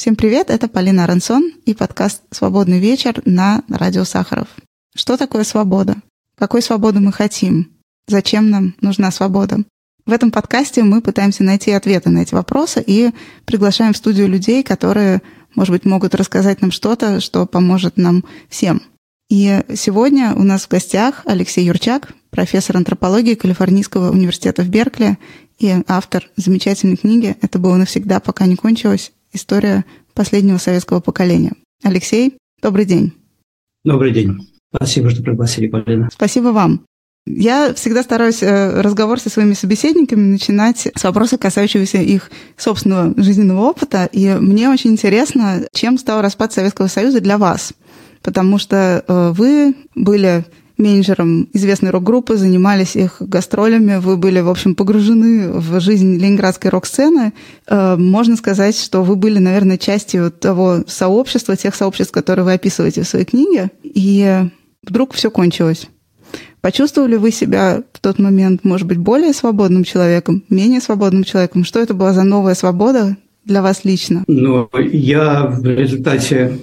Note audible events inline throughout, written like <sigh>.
Всем привет, это Полина Аронсон и подкаст «Свободный вечер» на радио Сахаров. Что такое свобода? Какой свободы мы хотим? Зачем нам нужна свобода? В этом подкасте мы пытаемся найти ответы на эти вопросы и приглашаем в студию людей, которые, может быть, могут рассказать нам что-то, что поможет нам всем. И сегодня у нас в гостях Алексей Юрчак, профессор антропологии Калифорнийского университета в Беркли и автор замечательной книги «Это было навсегда, пока не кончилось. История последнего советского поколения». Алексей, добрый день. Добрый день. Спасибо, что пригласили, Полина. Спасибо вам. Я всегда стараюсь э, разговор со своими собеседниками начинать с вопроса, касающегося их собственного жизненного опыта. И мне очень интересно, чем стал распад Советского Союза для вас. Потому что э, вы были менеджером известной рок-группы, занимались их гастролями, вы были, в общем, погружены в жизнь ленинградской рок-сцены. Э, можно сказать, что вы были, наверное, частью того сообщества, тех сообществ, которые вы описываете в своей книге, и вдруг все кончилось. Почувствовали вы себя в тот момент, может быть, более свободным человеком, менее свободным человеком? Что это была за новая свобода для вас лично? Ну, я в результате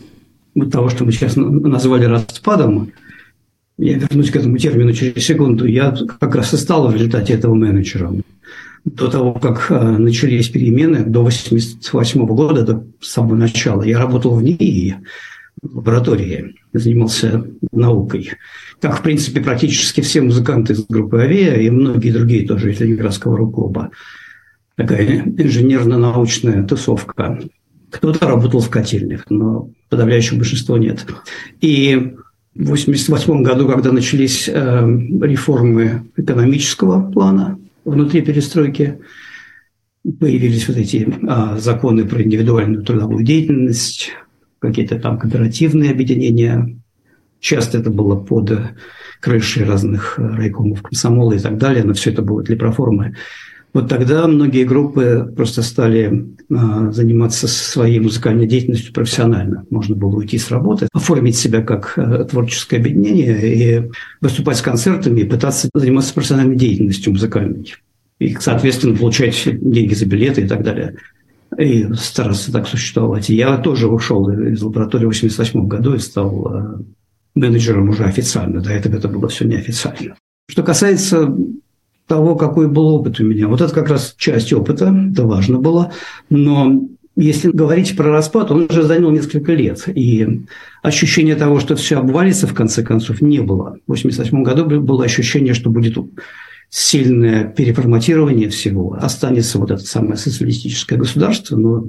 того, что мы сейчас назвали распадом, я вернусь к этому термину через секунду, я как раз и стал в результате этого менеджером. До того, как э, начались перемены, до 1988 года, до самого начала, я работал в НИИ, в лаборатории, занимался наукой. Как, в принципе, практически все музыканты из группы «Авиа» и многие другие тоже из Ленинградского рок-клуба. Такая инженерно-научная тусовка. Кто-то работал в котельных, но подавляющее большинство нет. И в 1988 году, когда начались э, реформы экономического плана внутри перестройки, появились вот эти э, законы про индивидуальную трудовую деятельность, какие-то там кооперативные объединения. Часто это было под крышей разных райкомов комсомола и так далее, но все это было для проформы. Вот тогда многие группы просто стали а, заниматься своей музыкальной деятельностью профессионально. Можно было уйти с работы, оформить себя как а, творческое объединение и выступать с концертами и пытаться заниматься профессиональной деятельностью музыкальной. И, соответственно, получать деньги за билеты и так далее. И стараться так существовать. Я тоже ушел из лаборатории в 1988 году и стал а, менеджером уже официально. До этого это было все неофициально. Что касается того, какой был опыт у меня. Вот это как раз часть опыта, это важно было. Но если говорить про распад, он уже занял несколько лет. И ощущение того, что все обвалится в конце концов, не было. В 1988 году было ощущение, что будет сильное переформатирование всего. Останется вот это самое социалистическое государство, но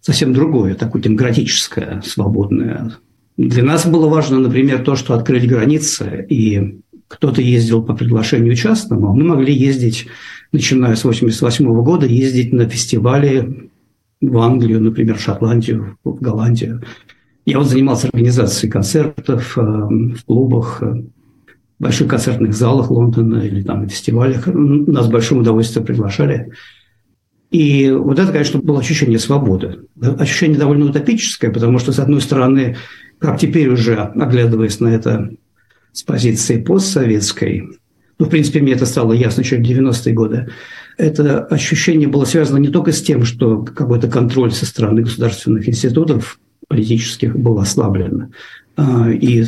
совсем другое, такое демократическое, свободное. Для нас было важно, например, то, что открыли границы и кто-то ездил по приглашению частному, а мы могли ездить, начиная с 1988 года, ездить на фестивали в Англию, например, в Шотландию, в Голландию. Я вот занимался организацией концертов э, в клубах, э, в больших концертных залах Лондона или там на фестивалях. Нас с большим удовольствием приглашали. И вот это, конечно, было ощущение свободы. Ощущение довольно утопическое, потому что, с одной стороны, как теперь уже, оглядываясь на это с позиции постсоветской, ну, в принципе, мне это стало ясно еще в 90-е годы, это ощущение было связано не только с тем, что какой-то контроль со стороны государственных институтов политических был ослаблен, а, и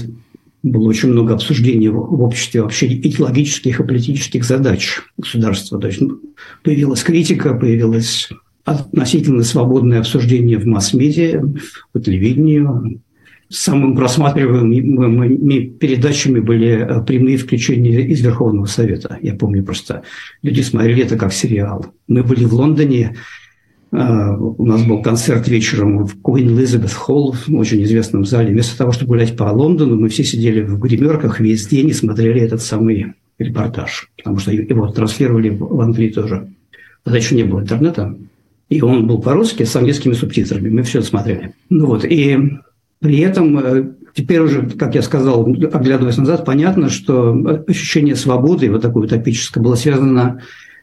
было очень много обсуждений в обществе вообще идеологических и политических задач государства. То есть ну, появилась критика, появилось относительно свободное обсуждение в масс-медиа, по телевидению, самыми просматриваемыми передачами были э, прямые включения из Верховного Совета. Я помню просто, люди смотрели это как сериал. Мы были в Лондоне, э, у нас был концерт вечером в Queen Elizabeth Hall, в очень известном зале. Вместо того, чтобы гулять по Лондону, мы все сидели в гримерках весь день и смотрели этот самый репортаж, потому что его транслировали в Англии тоже. Тогда еще не было интернета. И он был по-русски с английскими субтитрами. Мы все это смотрели. Ну вот, и при этом э, теперь уже, как я сказал, оглядываясь назад, понятно, что ощущение свободы, вот такое утопическое, было связано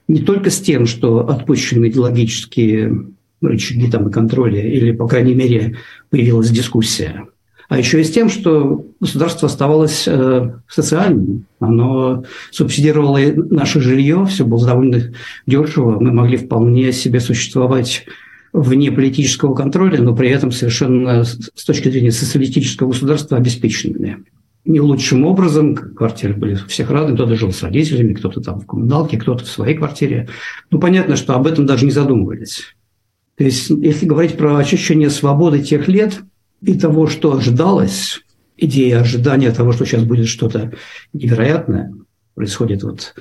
не только с тем, что отпущены идеологические рычаги там, и контроля, или, по крайней мере, появилась дискуссия, а еще и с тем, что государство оставалось э, социальным. Оно субсидировало наше жилье, все было довольно дешево. Мы могли вполне себе существовать вне политического контроля, но при этом совершенно с точки зрения социалистического государства обеспеченными. Не лучшим образом, квартиры были всех разные, кто-то жил с родителями, кто-то там в коммуналке, кто-то в своей квартире. Ну, понятно, что об этом даже не задумывались. То есть, если говорить про ощущение свободы тех лет и того, что ожидалось, идея ожидания того, что сейчас будет что-то невероятное, происходит вот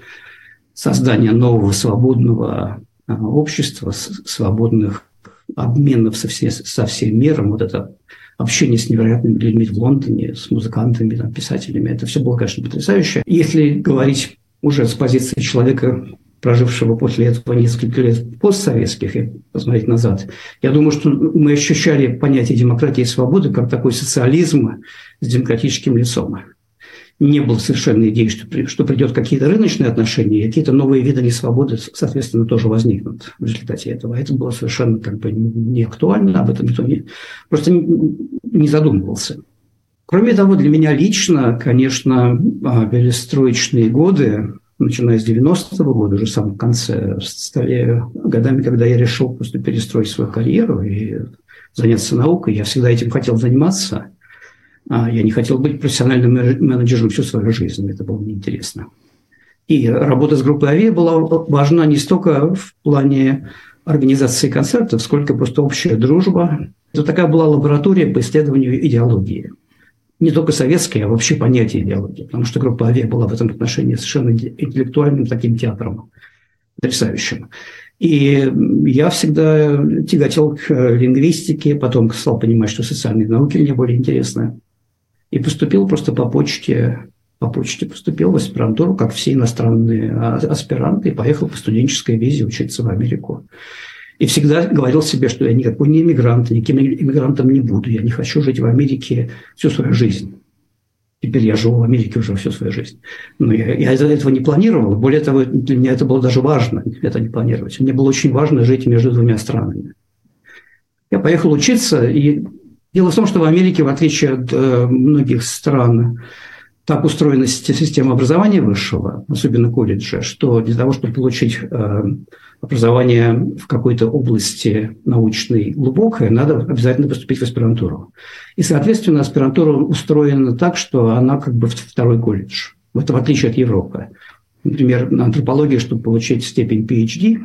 создание нового свободного а, общества, свободных обменов со, все, со всем миром, вот это общение с невероятными людьми в Лондоне, с музыкантами, там, писателями, это все было, конечно, потрясающе. Если говорить уже с позиции человека, прожившего после этого несколько лет постсоветских, и посмотреть назад, я думаю, что мы ощущали понятие демократии и свободы как такой социализм с демократическим лицом не было совершенно идеи, что, что придет какие-то рыночные отношения, какие-то новые виды несвободы, соответственно, тоже возникнут в результате этого. Это было совершенно как бы не актуально, об этом никто не, просто не задумывался. Кроме того, для меня лично, конечно, а, перестроечные годы, начиная с 90-го года, уже в самом конце, стали годами, когда я решил просто перестроить свою карьеру и заняться наукой. Я всегда этим хотел заниматься – я не хотел быть профессиональным менеджером всю свою жизнь, это было неинтересно. И работа с группой АВИА была важна не столько в плане организации концертов, сколько просто общая дружба. Это такая была лаборатория по исследованию идеологии. Не только советской, а вообще понятия идеологии. Потому что группа АВИА была в этом отношении совершенно интеллектуальным таким театром, потрясающим. И я всегда тяготел к лингвистике, потом стал понимать, что социальные науки мне более интересны. И поступил просто по почте, по почте поступил в аспирантуру, как все иностранные а, аспиранты, и поехал по студенческой визе учиться в Америку. И всегда говорил себе, что я никакой не иммигрант, никаким иммигрантом не буду, я не хочу жить в Америке всю свою жизнь. Теперь я живу в Америке уже всю свою жизнь. Но я, я этого не планировал. Более того, для меня это было даже важно, это не планировать. Мне было очень важно жить между двумя странами. Я поехал учиться, и Дело в том, что в Америке, в отличие от э, многих стран, так устроена система образования высшего, особенно колледжа, что для того, чтобы получить э, образование в какой-то области научной глубокое, надо обязательно поступить в аспирантуру. И, соответственно, аспирантура устроена так, что она как бы второй колледж. Это в отличие от Европы. Например, на антропологии, чтобы получить степень PhD,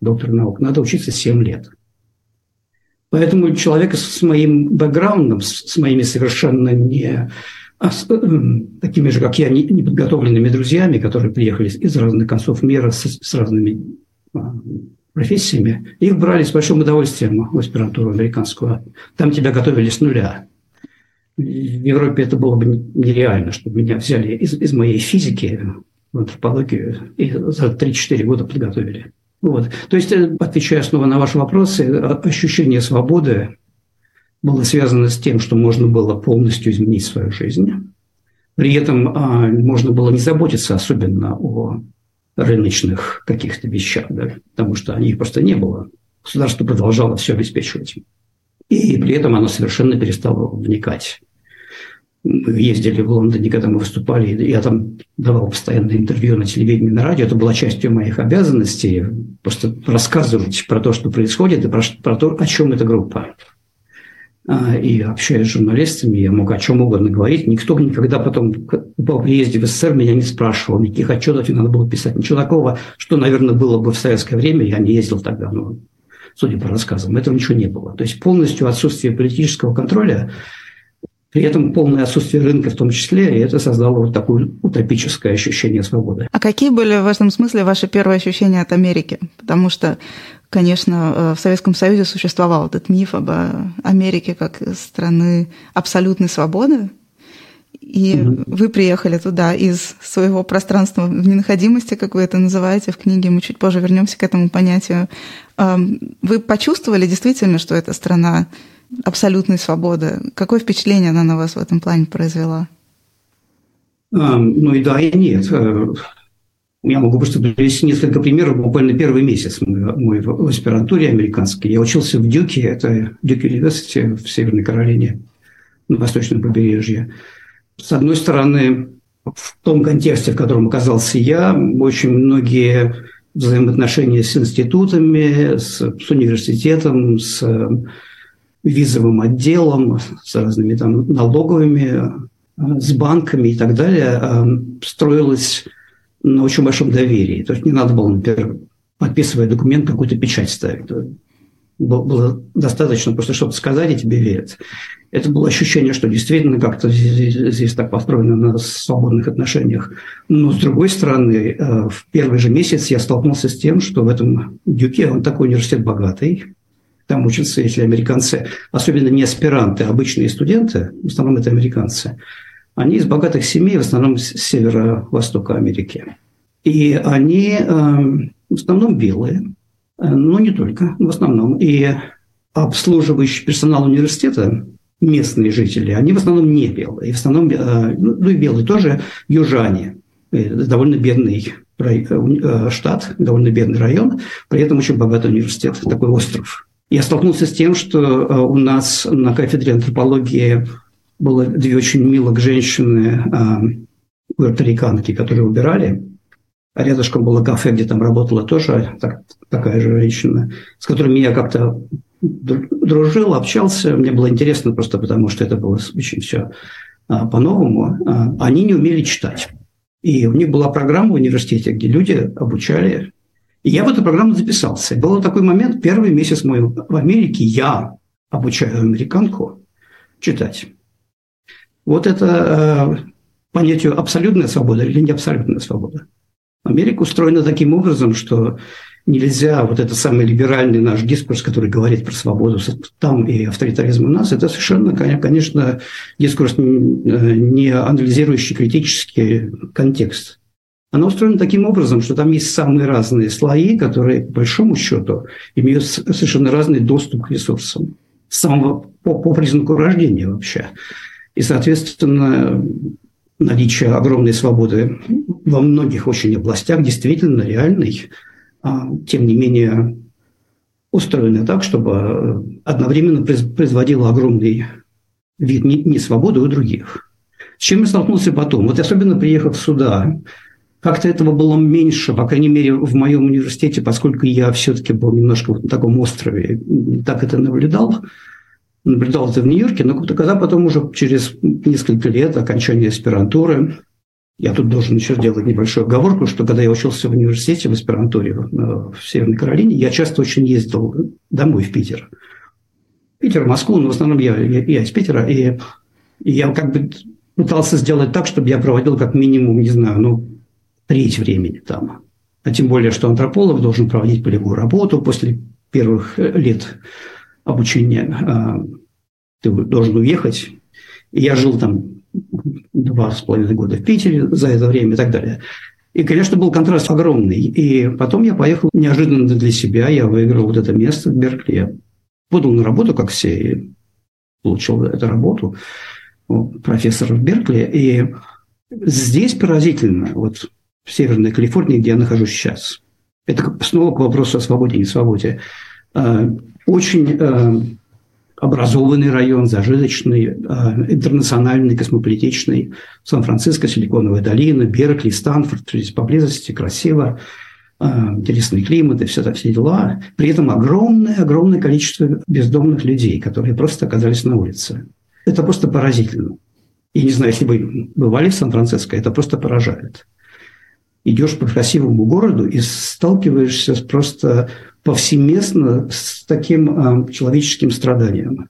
доктор наук, надо учиться 7 лет. Поэтому человек с моим бэкграундом, с моими совершенно не а эм, такими же, как я, неподготовленными друзьями, которые приехали из разных концов мира с, с разными а, профессиями, их брали с большим удовольствием в аспирантуру американскую. Там тебя готовили с нуля. В Европе это было бы нереально, чтобы меня взяли из, из моей физики в антропологию и за 3-4 года подготовили. Вот. То есть, э, отвечая снова на ваши вопросы, э, ощущение свободы было связано с тем, что можно было полностью изменить свою жизнь. При этом а, можно было не заботиться особенно о рыночных каких-то вещах, да, потому что они просто не было. Государство продолжало все обеспечивать. И при этом оно совершенно перестало вникать мы ездили в Лондоне, когда мы выступали, я там давал постоянно интервью на телевидении, на радио. Это была частью моих обязанностей, просто рассказывать про то, что происходит, и про, про то, о чем эта группа. А, и общаясь с журналистами, я мог о чем угодно говорить. Никто никогда потом по приезде в СССР меня не спрашивал, никаких отчетов не надо было писать. Ничего такого, что, наверное, было бы в советское время, я не ездил тогда, но судя по рассказам, этого ничего не было. То есть полностью отсутствие политического контроля при этом полное отсутствие рынка в том числе, и это создало вот такое утопическое ощущение свободы. А какие были в этом смысле ваши первые ощущения от Америки? Потому что, конечно, э, в Советском Союзе существовал этот миф об э, Америке как страны абсолютной свободы, и mm вы приехали туда из своего пространства в ненаходимости, как вы это называете в книге, мы чуть позже вернемся к этому понятию. Эм, вы почувствовали действительно, что эта страна абсолютной свободы. Какое впечатление она на вас в этом плане произвела? А, ну и да, и нет. Э, я могу просто привести несколько примеров. Буквально первый месяц мой, мой в аспирантуре американской. Я учился в Дюке, это Дюк университет в Северной Каролине, на восточном побережье. С одной стороны, в том контексте, в котором оказался я, очень многие взаимоотношения с институтами, с, с университетом, с визовым отделом, с разными там налоговыми, с банками и так далее, строилось на очень большом доверии. То есть не надо было, например, подписывая документ, какую-то печать ставить. Было достаточно просто что-то сказать, и тебе верят. Это было ощущение, что действительно как-то здесь, здесь так построено на свободных отношениях. Но, с другой стороны, э, в первый же месяц я столкнулся с тем, что в этом Дюке, он такой университет богатый, там учатся, если американцы, особенно не аспиранты, а обычные студенты, в основном это американцы, они из богатых семей, в основном с северо-востока Америки. И они э, в основном белые, э, но не только, в основном. И обслуживающий персонал университета, местные жители, они в основном не белые. И в основном, э, ну, ну и белые тоже, южане. Довольно бедный э, штат, довольно бедный район, при этом очень богатый университет, такой остров. Я столкнулся с тем, что у нас на кафедре антропологии было две очень милых женщины, пуэрториканки, которые убирали а рядышком было кафе, где там работала тоже так, такая же женщина, с которыми я как-то дружил, общался. Мне было интересно просто потому, что это было очень все а, по-новому. Они не умели читать. И у них была программа в университете, где люди обучали. Я в эту программу записался. Был такой момент, первый месяц мой в Америке, я обучаю американку читать. Вот это э, понятие абсолютная свобода или не абсолютная свобода. Америка устроена таким образом, что нельзя вот этот самый либеральный наш дискурс, который говорит про свободу там и авторитаризм у нас, это совершенно, конечно, дискурс, э, не анализирующий критический контекст. Она устроена таким образом, что там есть самые разные слои, которые, по большому счету, имеют совершенно разный доступ к ресурсам. Самого, по, по признаку рождения вообще. И, соответственно, наличие огромной свободы во многих очень областях, действительно реальной, а, тем не менее устроены так, чтобы одновременно производило огромный вид несвободы у других. С чем я столкнулся потом? Вот особенно приехав сюда, как-то этого было меньше, по крайней мере, в моем университете, поскольку я все-таки был немножко вот на таком острове, так это наблюдал наблюдал это в Нью-Йорке, но когда потом уже через несколько лет окончания аспирантуры, я тут должен еще сделать небольшую оговорку, что когда я учился в университете, в аспирантуре в Северной Каролине, я часто очень ездил домой в Питер. Питер, Москву, но в основном я, я, я из Питера, и, и я как бы пытался сделать так, чтобы я проводил как минимум, не знаю, ну, треть времени там. А тем более, что антрополог должен проводить полевую работу после первых лет обучения а, ты должен уехать. Я жил там два с половиной года в Питере за это время и так далее. И, конечно, был контраст огромный. И потом я поехал неожиданно для себя. Я выиграл вот это место в Беркли. Я подал на работу, как все, и получил эту работу профессора в Беркли. И здесь поразительно, вот в Северной Калифорнии, где я нахожусь сейчас, это снова к вопросу о свободе и несвободе. А, очень а, образованный район, зажиточный, а, интернациональный, космополитичный. Сан-Франциско, Силиконовая долина, Беркли, Стэнфорд, здесь поблизости, красиво, интересный климат и все, это, все дела. При этом огромное-огромное количество бездомных людей, которые просто оказались на улице. Это просто поразительно. Я не знаю, если вы бывали в Сан-Франциско, это просто поражает. Идешь по красивому городу и сталкиваешься с просто повсеместно с таким э, человеческим страданием.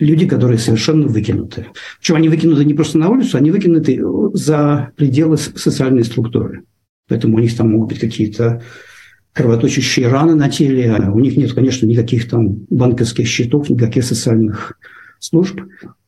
Люди, которые совершенно выкинуты. Причем они выкинуты не просто на улицу, они выкинуты за пределы социальной структуры. Поэтому у них там могут быть какие-то кровоточащие раны на теле. У них нет, конечно, никаких там банковских счетов, никаких социальных служб.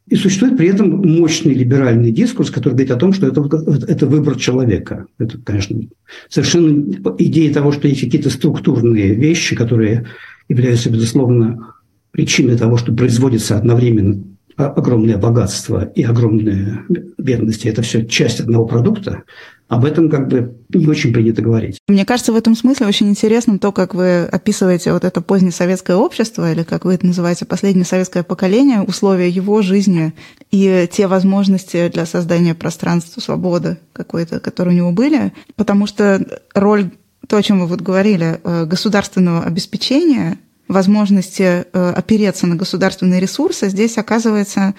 И существует при этом мощный либеральный дискурс, который говорит о том, что это, это выбор человека. Это, конечно, совершенно идея того, что есть какие-то структурные вещи, которые являются, безусловно, причиной того, что производится одновременно огромное богатство и огромная бедность. Это все часть одного продукта об этом как бы не очень принято говорить. Мне кажется, в этом смысле очень интересно то, как вы описываете вот это позднее советское общество, или как вы это называете, последнее советское поколение, условия его жизни и те возможности для создания пространства свободы какой-то, которые у него были, потому что роль то, о чем вы вот говорили, э, государственного обеспечения, возможности э, опереться на государственные ресурсы, здесь оказывается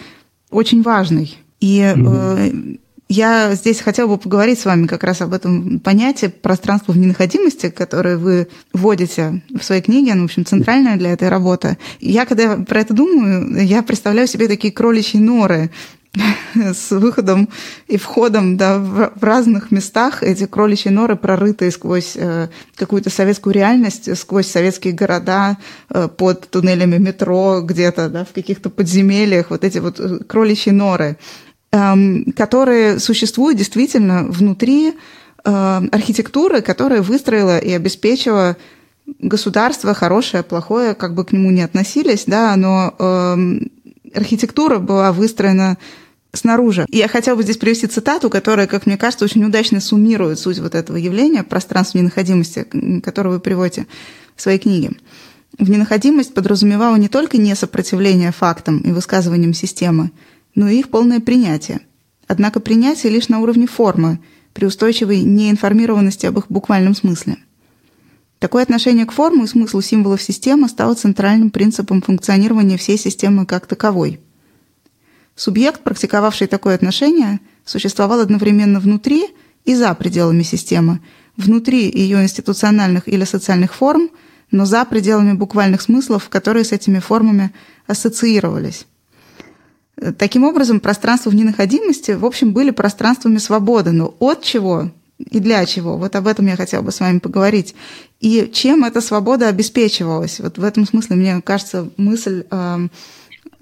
очень важной. И mm-hmm. я здесь хотела бы поговорить с вами как раз об этом понятии пространства в ненаходимости, которое вы вводите в своей книге, оно, в общем, центральное для этой работы. Я, когда про это думаю, я представляю себе такие кроличьи норы, <laughs> с выходом и входом да, в разных местах эти кроличьи норы прорытые сквозь э, какую-то советскую реальность, сквозь советские города, э, под туннелями метро где-то, да, в каких-то подземельях, вот эти вот э, кроличьи норы, э, которые существуют действительно внутри архитектуры, которая выстроила и обеспечила государство хорошее, плохое, как бы к нему не относились, да, но э, архитектура была выстроена снаружи. И я хотела бы здесь привести цитату, которая, как мне кажется, очень удачно суммирует суть вот этого явления, пространства ненаходимости, которое вы приводите в своей книге. В ненаходимость подразумевала не только несопротивление фактам и высказываниям системы, но и их полное принятие. Однако принятие лишь на уровне формы, при устойчивой неинформированности об их буквальном смысле. Такое отношение к форме и смыслу символов системы стало центральным принципом функционирования всей системы как таковой – Субъект, практиковавший такое отношение, существовал одновременно внутри и за пределами системы, внутри ее институциональных или социальных форм, но за пределами буквальных смыслов, которые с этими формами ассоциировались. Таким образом, пространства в ненаходимости, в общем, были пространствами свободы, но от чего и для чего? Вот об этом я хотела бы с вами поговорить. И чем эта свобода обеспечивалась? Вот в этом смысле, мне кажется, мысль Э,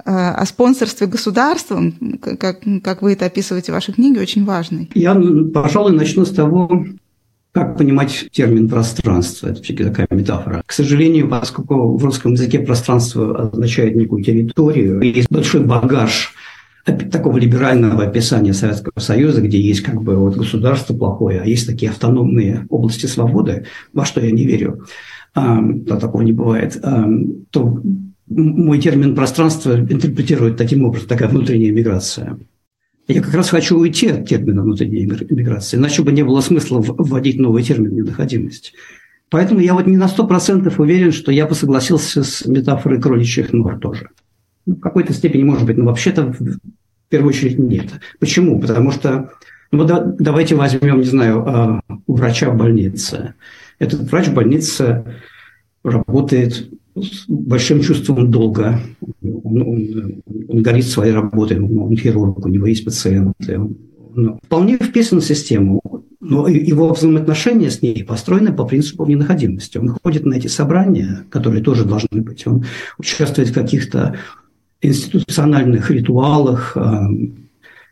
о спонсорстве государством, как, как вы это описываете в вашей книге, очень важный. Я, пожалуй, начну с того, как понимать термин пространство? Это все-таки такая метафора. К сожалению, поскольку в русском языке пространство означает некую территорию, есть большой багаж такого либерального описания Советского Союза, где есть как бы вот государство плохое, а есть такие автономные области свободы, во что я не верю, а, то такого не бывает, а, то мой термин пространство интерпретирует таким образом, такая внутренняя миграция. Я как раз хочу уйти от термина внутренняя миграция, иначе бы не было смысла вводить новый термин ненаходимость. Поэтому я вот не на сто процентов уверен, что я бы согласился с метафорой кроличьих нор тоже. Ну, в какой-то степени, может быть, но вообще-то в первую очередь нет. Почему? Потому что, ну, да, давайте возьмем, не знаю, а, врача в больнице. Этот врач в больнице работает с большим чувством долга. Он, он, он горит своей работой, он хирург, у него есть пациенты. Он, он вполне вписан в систему, но его взаимоотношения с ней построены по принципу ненаходимости. Он ходит на эти собрания, которые тоже должны быть. Он участвует в каких-то институциональных ритуалах, а,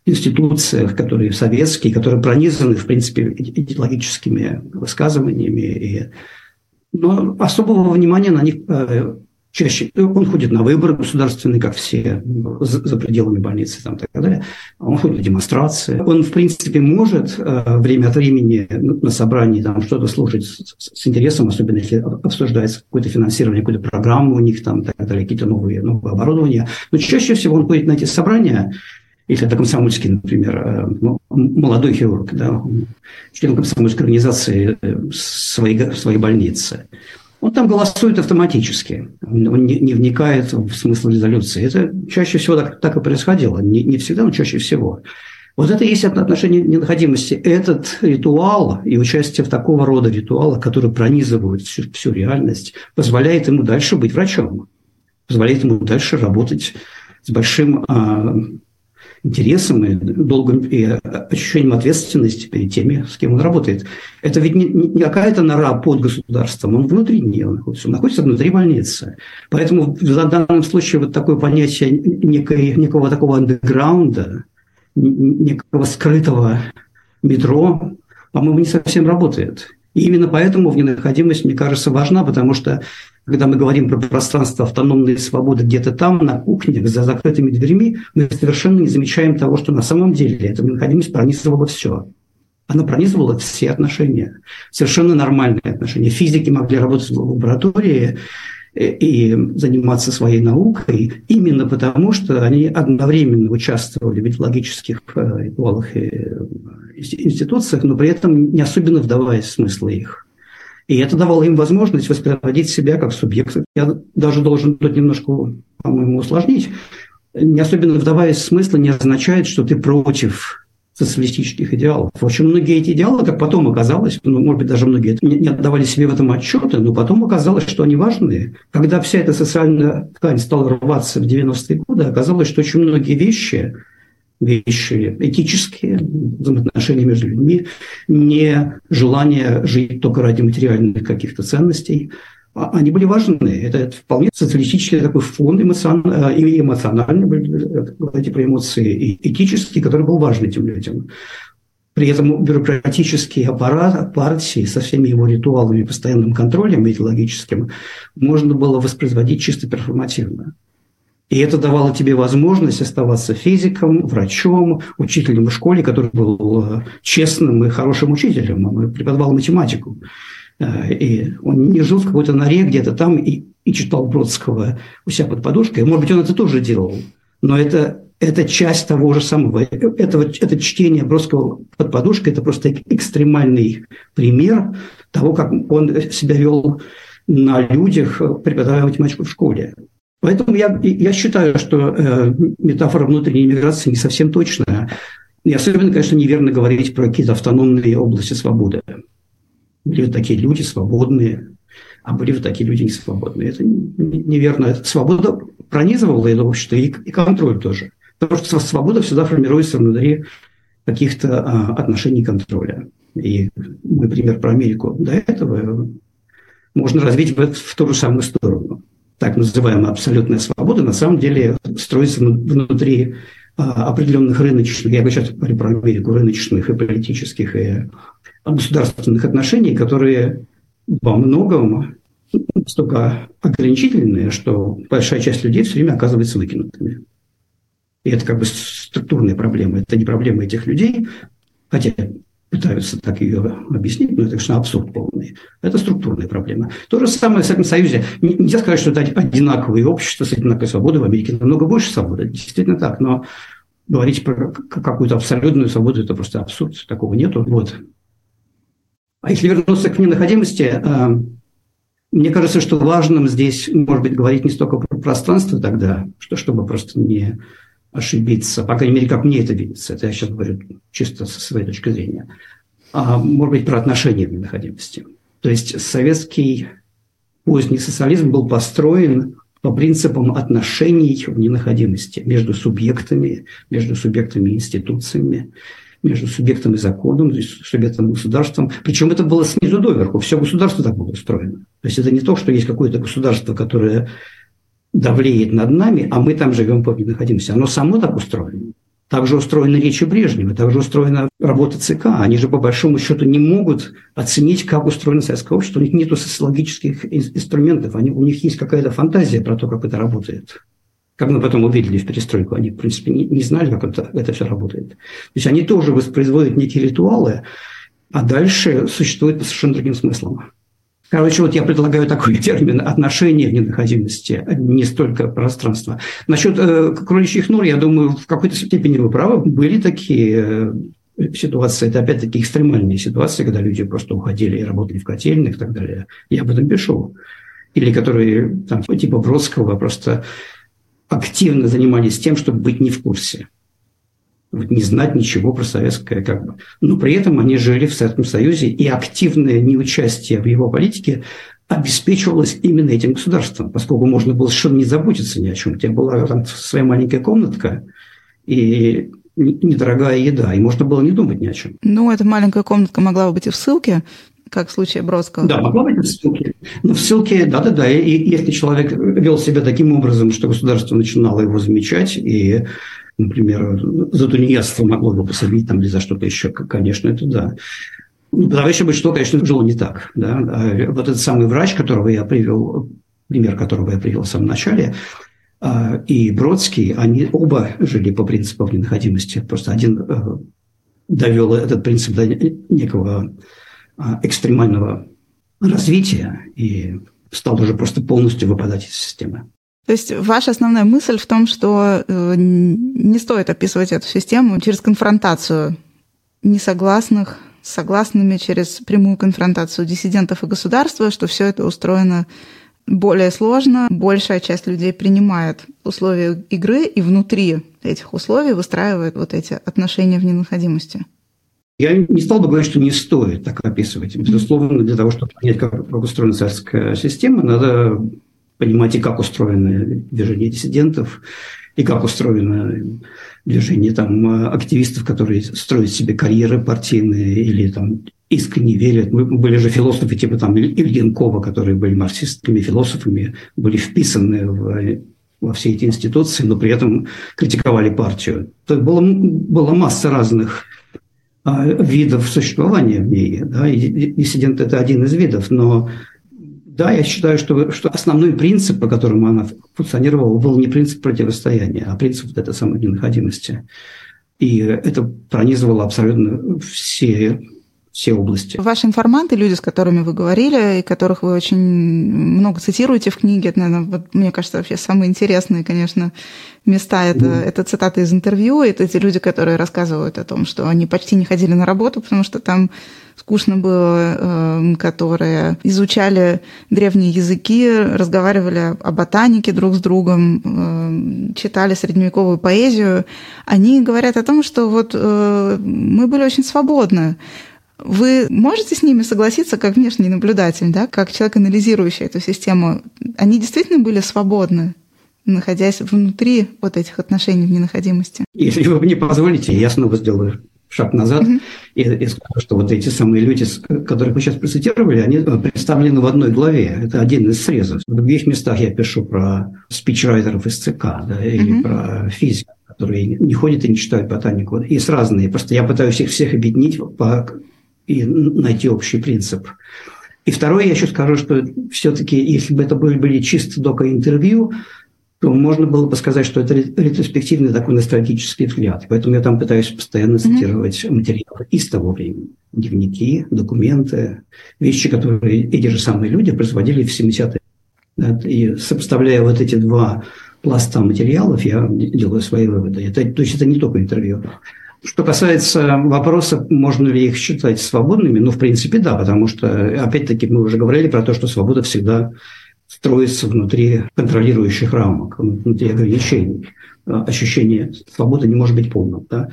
институциях, которые советские, которые пронизаны, в принципе, идеологическими высказываниями и но особого внимания на них э, чаще. Он ходит на выборы государственные, как все, за пределами больницы там, так далее. Он ходит на демонстрации. Он, в принципе, может э, время от времени на собрании там что-то слушать с интересом, особенно если обсуждается какое-то финансирование, какую-то программу у них, там, так далее, какие-то новые, новые оборудования. Но чаще всего он ходит на эти собрания, если это комсомольский, например, э, ну, молодой хирург, да, член комсомольской организации э, своей, своей больницы, он там голосует автоматически, он не, не вникает в смысл резолюции. Это чаще всего так, так и происходило, не, не всегда, но чаще всего. Вот это и есть отношение ненаходимости. Этот ритуал и участие в такого рода ритуалах, которые пронизывают всю, всю реальность, позволяет ему дальше быть врачом, позволяет ему дальше работать с большим а, интересом и долгом и ощущением ответственности перед теми, с кем он работает. Это ведь не, не какая-то нора под государством, он внутри нее находится, он находится внутри больницы. Поэтому в данном случае вот такое понятие некой, некого такого андеграунда, некого скрытого метро, по-моему, не совсем работает. И именно поэтому в ненаходимость, мне кажется, важна, потому что когда мы говорим про пространство автономной свободы где-то там, на кухне, за закрытыми дверьми, мы совершенно не замечаем того, что на самом деле эта необходимость пронизывала все. Она пронизывала все отношения, совершенно нормальные отношения. Физики могли работать в лаборатории э, и заниматься своей наукой именно потому, что они одновременно участвовали в идеологических э, ритуалах и э, институциях, но при этом не особенно вдаваясь в смыслы их. И это давало им возможность воспроизводить себя как субъект. Я даже должен тут немножко, по-моему, усложнить. Не особенно вдаваясь в смысл, не означает, что ты против социалистических идеалов. Очень многие эти идеалы, как потом оказалось, ну, может быть, даже многие не отдавали себе в этом отчеты, но потом оказалось, что они важны. Когда вся эта социальная ткань стала рваться в 90-е годы, оказалось, что очень многие вещи, вещи этические, взаимоотношения между людьми, не желание жить только ради материальных каких-то ценностей, а, они были важны. Это вполне социалистический такой фонд эмоциональный, и эмоциональный, говорите про эмоции, и этический, который был важен этим людям. При этом бюрократический аппарат партии со всеми его ритуалами, постоянным контролем идеологическим можно было воспроизводить чисто перформативно. И это давало тебе возможность оставаться физиком, врачом, учителем в школе, который был э, честным и хорошим учителем, он преподавал математику. Э, и он не жил в какой-то норе где-то там и, и читал Бродского у себя под подушкой. Может быть, он это тоже делал, но это, это часть того же самого. Это, это чтение Бродского под подушкой – это просто экстремальный пример того, как он себя вел на людях, преподавая математику в школе. Поэтому я, я считаю, что э, метафора внутренней миграции не совсем точная. И особенно, конечно, неверно говорить про какие-то автономные области свободы. Были вот такие люди свободные, а были вот такие люди несвободные. Это неверно. Это свобода пронизывала это общество и, и контроль тоже. Потому что свобода всегда формируется внутри каких-то а, отношений контроля. И например, про Америку до этого можно развить в, в ту же самую сторону. Так называемая абсолютная свобода на самом деле строится внутри а, определенных рыночных, я сейчас говорю про Америку, рыночных и политических, и государственных отношений, которые во многом настолько ограничительные, что большая часть людей все время оказывается выкинутыми. И это как бы структурная проблема. Это не проблема этих людей, хотя пытаются так ее объяснить, но это, конечно, абсурд полный. Это структурная проблема. То же самое в Советском Союзе. Нельзя сказать, что это одинаковые общества с одинаковой свободой. В Америке намного больше свободы. Действительно так. Но говорить про какую-то абсолютную свободу – это просто абсурд. Такого нету. Вот. А если вернуться к ненаходимости, э, мне кажется, что важным здесь, может быть, говорить не столько про пространство тогда, что чтобы просто не ошибиться, по крайней мере, как мне это видится, это я сейчас говорю чисто со своей точки зрения, а может быть, про отношения в ненаходимости. То есть советский поздний социализм был построен по принципам отношений в ненаходимости между субъектами, между субъектами и институциями между субъектом и законом, то есть субъектом и государством. Причем это было снизу доверху. Все государство так было устроено. То есть это не то, что есть какое-то государство, которое давлеет над нами, а мы там живем, помните, находимся. Оно само так устроено. Так же устроена речь Брежнева, так же устроена работа ЦК. Они же, по большому счету, не могут оценить, как устроено советское общество. У них нет социологических инструментов. Они, у них есть какая-то фантазия про то, как это работает. Как мы потом увидели в перестройку, они, в принципе, не, не знали, как это, это все работает. То есть они тоже воспроизводят некие ритуалы, а дальше существует по совершенно другим смыслом. Короче, вот я предлагаю такой <laughs> термин отношения в ненаходимости, а не столько пространства. Насчет э, кроличьих нор, я думаю, в какой-то степени вы правы. Были такие э, ситуации, это опять-таки экстремальные ситуации, когда люди просто уходили и работали в котельных и так далее. Я об этом пишу. Или которые там, типа Бродского просто активно занимались тем, чтобы быть не в курсе, не знать ничего про советское как бы. Но при этом они жили в Советском Союзе, и активное неучастие в его политике обеспечивалось именно этим государством, поскольку можно было совершенно не заботиться ни о чем. У тебя была там своя маленькая комнатка, и недорогая еда, и можно было не думать ни о чем. Ну, эта маленькая комнатка могла бы быть и в ссылке, как в случае Бродского. Да, могла быть в ссылке. Но в ссылке, да-да-да, и если человек вел себя таким образом, что государство начинало его замечать, и, например, за тунеядство могло бы посадить там или за что-то еще, конечно, это да. Ну, товарищ что, конечно, жило не так. Да? А вот этот самый врач, которого я привел, пример которого я привел в самом начале, а, и Бродский, они оба жили по принципу ненаходимости. Просто один э, довел этот принцип до некого а, экстремального развития и стал уже просто полностью выпадать из системы. То есть ваша основная мысль в том, что э, не стоит описывать эту систему через конфронтацию несогласных согласными через прямую конфронтацию диссидентов и государства, что все это устроено более сложно, большая часть людей принимает условия игры и внутри этих условий выстраивает вот эти отношения в ненаходимости. Я не стал бы говорить, что не стоит так описывать. Безусловно, для того, чтобы понять, как, как устроена царская система, надо понимать и как устроено движение диссидентов, и как устроено движение там, активистов, которые строят себе карьеры партийные или там искренне верят. Мы были же философы типа там Ильенкова, которые были марксистскими философами, были вписаны в, во все эти институции, но при этом критиковали партию. То было, была масса разных а, видов существования в ней. Да? И диссидент – это один из видов, но да, я считаю, что, что основной принцип, по которому она функционировала, был не принцип противостояния, а принцип вот этой самой ненаходимости. И это пронизывало абсолютно все все области. Ваши информанты, люди, с которыми вы говорили, и которых вы очень много цитируете в книге, это, наверное, вот, мне кажется, вообще самые интересные, конечно, места. Это, mm. это цитаты из интервью, это те люди, которые рассказывают о том, что они почти не ходили на работу, потому что там скучно было, эм, которые изучали древние языки, разговаривали о ботанике друг с другом, эм, читали средневековую поэзию, они говорят о том, что вот э, мы были очень свободны. Вы можете с ними согласиться как внешний наблюдатель, да, как человек, анализирующий эту систему? Они действительно были свободны, находясь внутри вот этих отношений в ненаходимости? Если вы мне позволите, я снова сделаю шаг назад mm-hmm. и, и скажу, что вот эти самые люди, которых вы сейчас процитировали, они представлены в одной главе. Это один из срезов. В других местах я пишу про спичрайтеров из ЦК да, или mm-hmm. про физиков, которые не ходят и не читают ботанику. И с разные. Просто я пытаюсь их всех объединить по и найти общий принцип. И второе, я еще скажу, что все-таки, если бы это были, были чисто только интервью, то можно было бы сказать, что это ретроспективный такой ностальгический взгляд. Поэтому я там пытаюсь постоянно цитировать mm-hmm. материалы из того времени. Дневники, документы, вещи, которые эти же самые люди производили в 70-е. И сопоставляя вот эти два пласта материалов, я делаю свои выводы. Это, то есть это не только интервью. Что касается вопроса, можно ли их считать свободными, ну, в принципе, да, потому что, опять-таки, мы уже говорили про то, что свобода всегда строится внутри контролирующих рамок, внутри ограничений. Ощущение свободы не может быть полным, да?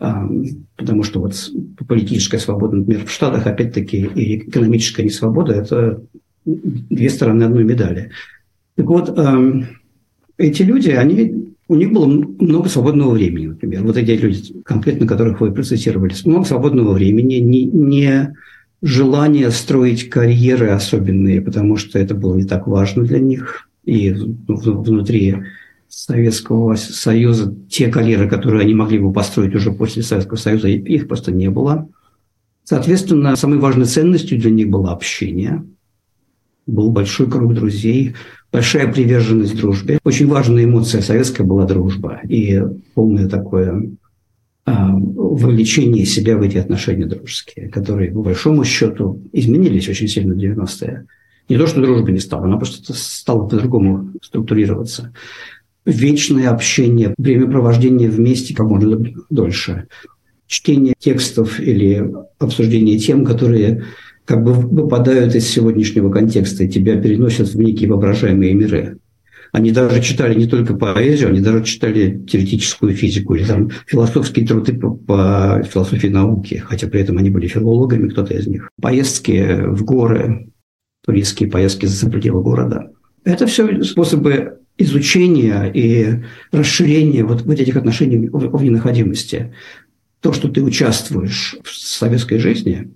А, потому что вот политическая свобода, например, в Штатах, опять-таки, и экономическая несвобода – это две стороны одной медали. Так вот, эти люди, они у них было много свободного времени, например. Вот эти люди, конкретно которых вы процитировали, много свободного времени, не, не желание строить карьеры особенные, потому что это было не так важно для них. И внутри Советского Союза те карьеры, которые они могли бы построить уже после Советского Союза, их просто не было. Соответственно, самой важной ценностью для них было общение. Был большой круг друзей, большая приверженность дружбе. Очень важная эмоция советская была дружба и полное такое а, вовлечение себя в эти отношения дружеские, которые, по большому счету, изменились очень сильно в 90-е. Не то, что дружба не стала, она просто стала по-другому структурироваться. Вечное общение, времяпровождение вместе как можно дольше. Чтение текстов или обсуждение тем, которые как бы выпадают из сегодняшнего контекста и тебя переносят в некие воображаемые миры. Они даже читали не только поэзию, они даже читали теоретическую физику или там философские труды по, по философии науки, хотя при этом они были филологами, кто-то из них. Поездки в горы, туристские поездки за пределы города. Это все способы изучения и расширения вот, вот этих отношений в, в ненаходимости. То, что ты участвуешь в советской жизни,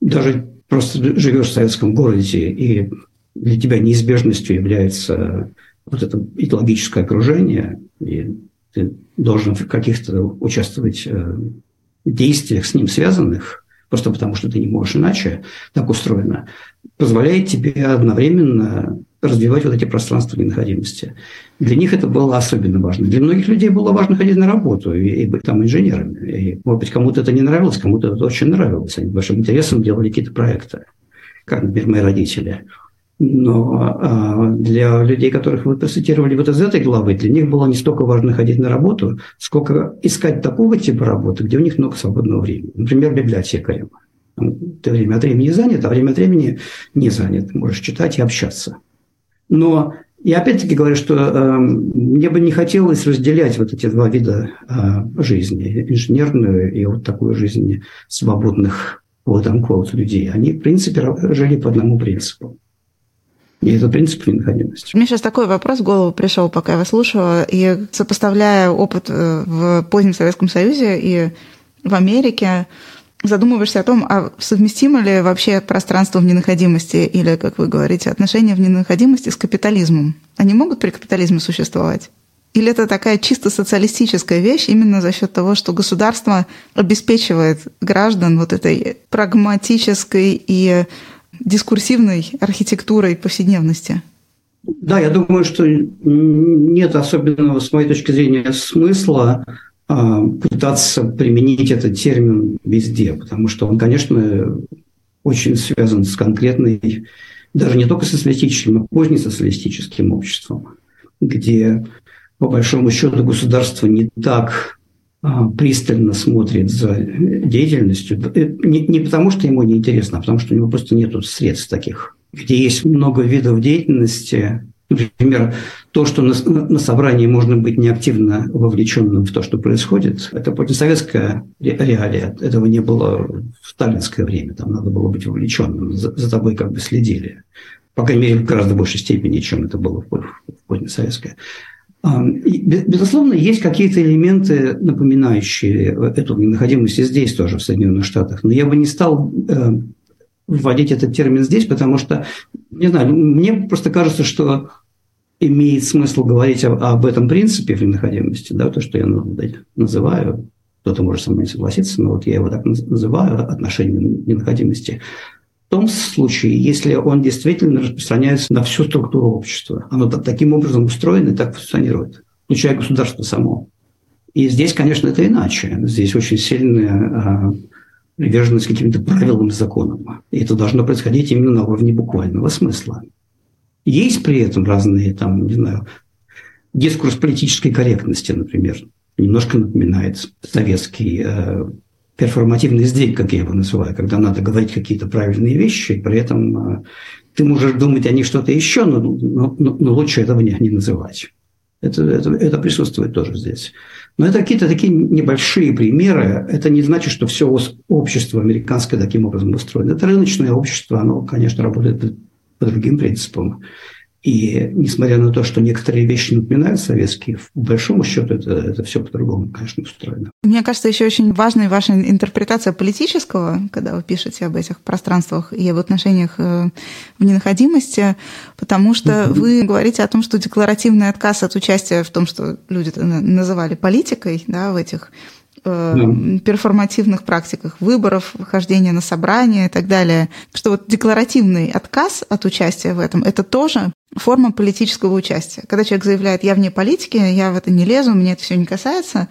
даже просто живешь в советском городе, и для тебя неизбежностью является вот это идеологическое окружение, и ты должен в каких-то участвовать э, действиях с ним связанных, просто потому что ты не можешь иначе, так устроено, позволяет тебе одновременно развивать вот эти пространства ненаходимости. Для них это было особенно важно. Для многих людей было важно ходить на работу и, и быть там инженерами. И, может быть, кому-то это не нравилось, кому-то это очень нравилось. Они большим интересом делали какие-то проекты, как, например, мои родители. Но а, для людей, которых вы процитировали вот из этой главы, для них было не столько важно ходить на работу, сколько искать такого типа работы, где у них много свободного времени. Например, библиотекарем. Ты время от времени занят, а время от времени не занят. Можешь читать и общаться. Но я опять-таки говорю, что э, мне бы не хотелось разделять вот эти два вида э, жизни, инженерную и вот такую жизнь свободных вот unquote людей. Они, в принципе, жили по одному принципу. И это принцип необходимости. Мне сейчас такой вопрос в голову пришел, пока я вас слушала, и сопоставляя опыт э, в позднем Советском Союзе и в Америке, задумываешься о том, а совместимо ли вообще пространство в ненаходимости или, как вы говорите, отношения в ненаходимости с капитализмом? Они могут при капитализме существовать? Или это такая чисто социалистическая вещь именно за счет того, что государство обеспечивает граждан вот этой прагматической и дискурсивной архитектурой повседневности? Да, я думаю, что нет особенного, с моей точки зрения, смысла пытаться применить этот термин везде, потому что он, конечно, очень связан с конкретной, даже не только социалистическим, а позднесоциалистическим обществом, где, по большому счету, государство не так а, пристально смотрит за деятельностью, э, не, не потому что ему неинтересно, а потому что у него просто нет средств таких, где есть много видов деятельности, Например, то, что на, на собрании можно быть неактивно вовлеченным в то, что происходит, это советская реалия. Этого не было в сталинское время. Там надо было быть вовлеченным. За, за тобой как бы следили. По крайней мере, в гораздо большей степени, чем это было в, в позднесоветское. Безусловно, есть какие-то элементы, напоминающие эту необходимость и здесь тоже, в Соединенных Штатах. Но я бы не стал э, вводить этот термин здесь, потому что, не знаю, мне просто кажется, что имеет смысл говорить об, об этом принципе в необходимости, да, то, что я называю, кто-то может со мной не согласиться, но вот я его так называю, отношение необходимости, в том случае, если он действительно распространяется на всю структуру общества. Оно таким образом устроено и так функционирует, включая государство само. И здесь, конечно, это иначе. Здесь очень сильная а, приверженность каким-то правилам законам. И это должно происходить именно на уровне буквального смысла. Есть при этом разные, там, не знаю, дискурс политической корректности, например, немножко напоминает советский э, перформативный сдвиг, как я его называю, когда надо говорить какие-то правильные вещи, и при этом э, ты можешь думать о них что-то еще, но, но, но лучше этого не, не называть. Это, это, это присутствует тоже здесь. Но это какие-то такие небольшие примеры. Это не значит, что все общество американское таким образом устроено. Это рыночное общество, оно, конечно, работает по другим принципам. И несмотря на то, что некоторые вещи напоминают советские, в большому счету это, это все по-другому, конечно, устроено. Мне кажется, еще очень важной ваша интерпретация политического, когда вы пишете об этих пространствах и об отношениях э, в ненаходимости, потому что mm-hmm. вы говорите о том, что декларативный отказ от участия в том, что люди называли политикой, да, в этих э, перформативных практиках выборов, хождения на собрания и так далее, что вот декларативный отказ от участия в этом – это тоже форма политического участия. Когда человек заявляет «я вне политики, я в это не лезу, меня это все не касается»,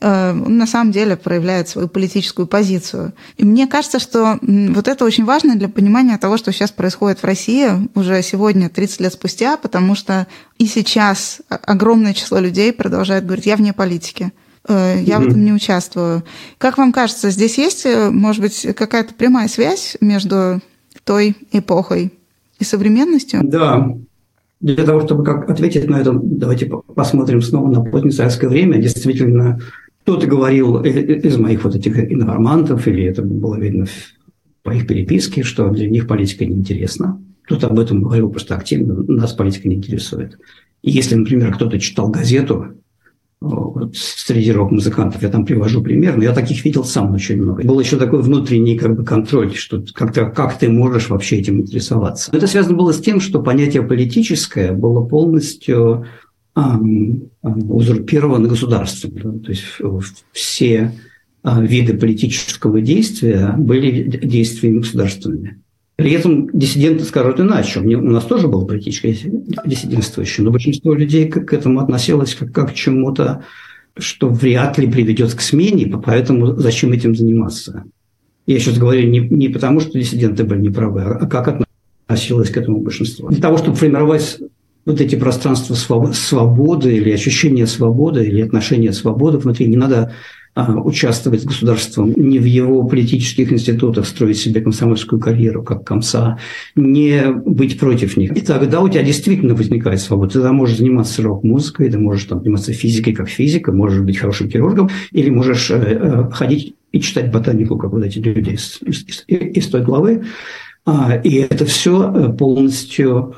э, он на самом деле проявляет свою политическую позицию. И мне кажется, что вот это очень важно для понимания того, что сейчас происходит в России уже сегодня, 30 лет спустя, потому что и сейчас огромное число людей продолжает говорить «я вне политики». Э, я в этом не участвую. Как вам кажется, здесь есть, э, может быть, какая-то прямая связь между той эпохой и современностью? Да. Для того, чтобы как ответить на это, давайте посмотрим снова на позднесоветское время. Действительно, кто-то говорил из моих вот этих информантов, или это было видно по их переписке, что для них политика неинтересна. Кто-то об этом говорил просто активно, нас политика не интересует. И если, например, кто-то читал газету, среди рок-музыкантов. Я там привожу пример, но я таких видел сам очень много. Был еще такой внутренний как бы, контроль, что как, -то, как ты можешь вообще этим интересоваться. Это связано было с тем, что понятие политическое было полностью эм, узурпировано государством. Да? То есть все э, виды политического действия были действиями государственными. При этом диссиденты скажут иначе. У нас тоже было политическое диссидентство еще, но большинство людей к этому относилось как, как к чему-то, что вряд ли приведет к смене, поэтому зачем этим заниматься? Я сейчас говорю не, не потому, что диссиденты были неправы, а как относилось к этому большинство. Для того, чтобы формировать вот эти пространства свободы или ощущение свободы или отношения свободы внутри, не надо а, участвовать с государством, не в его политических институтах строить себе комсомольскую карьеру, как комса, не быть против них. И тогда у тебя действительно возникает свобода. Ты можешь заниматься рок-музыкой, ты можешь там, заниматься физикой как физика, можешь быть хорошим хирургом, или можешь э, э, ходить и читать ботанику, как вот эти люди из, из, из, из той главы. А, и это все э, полностью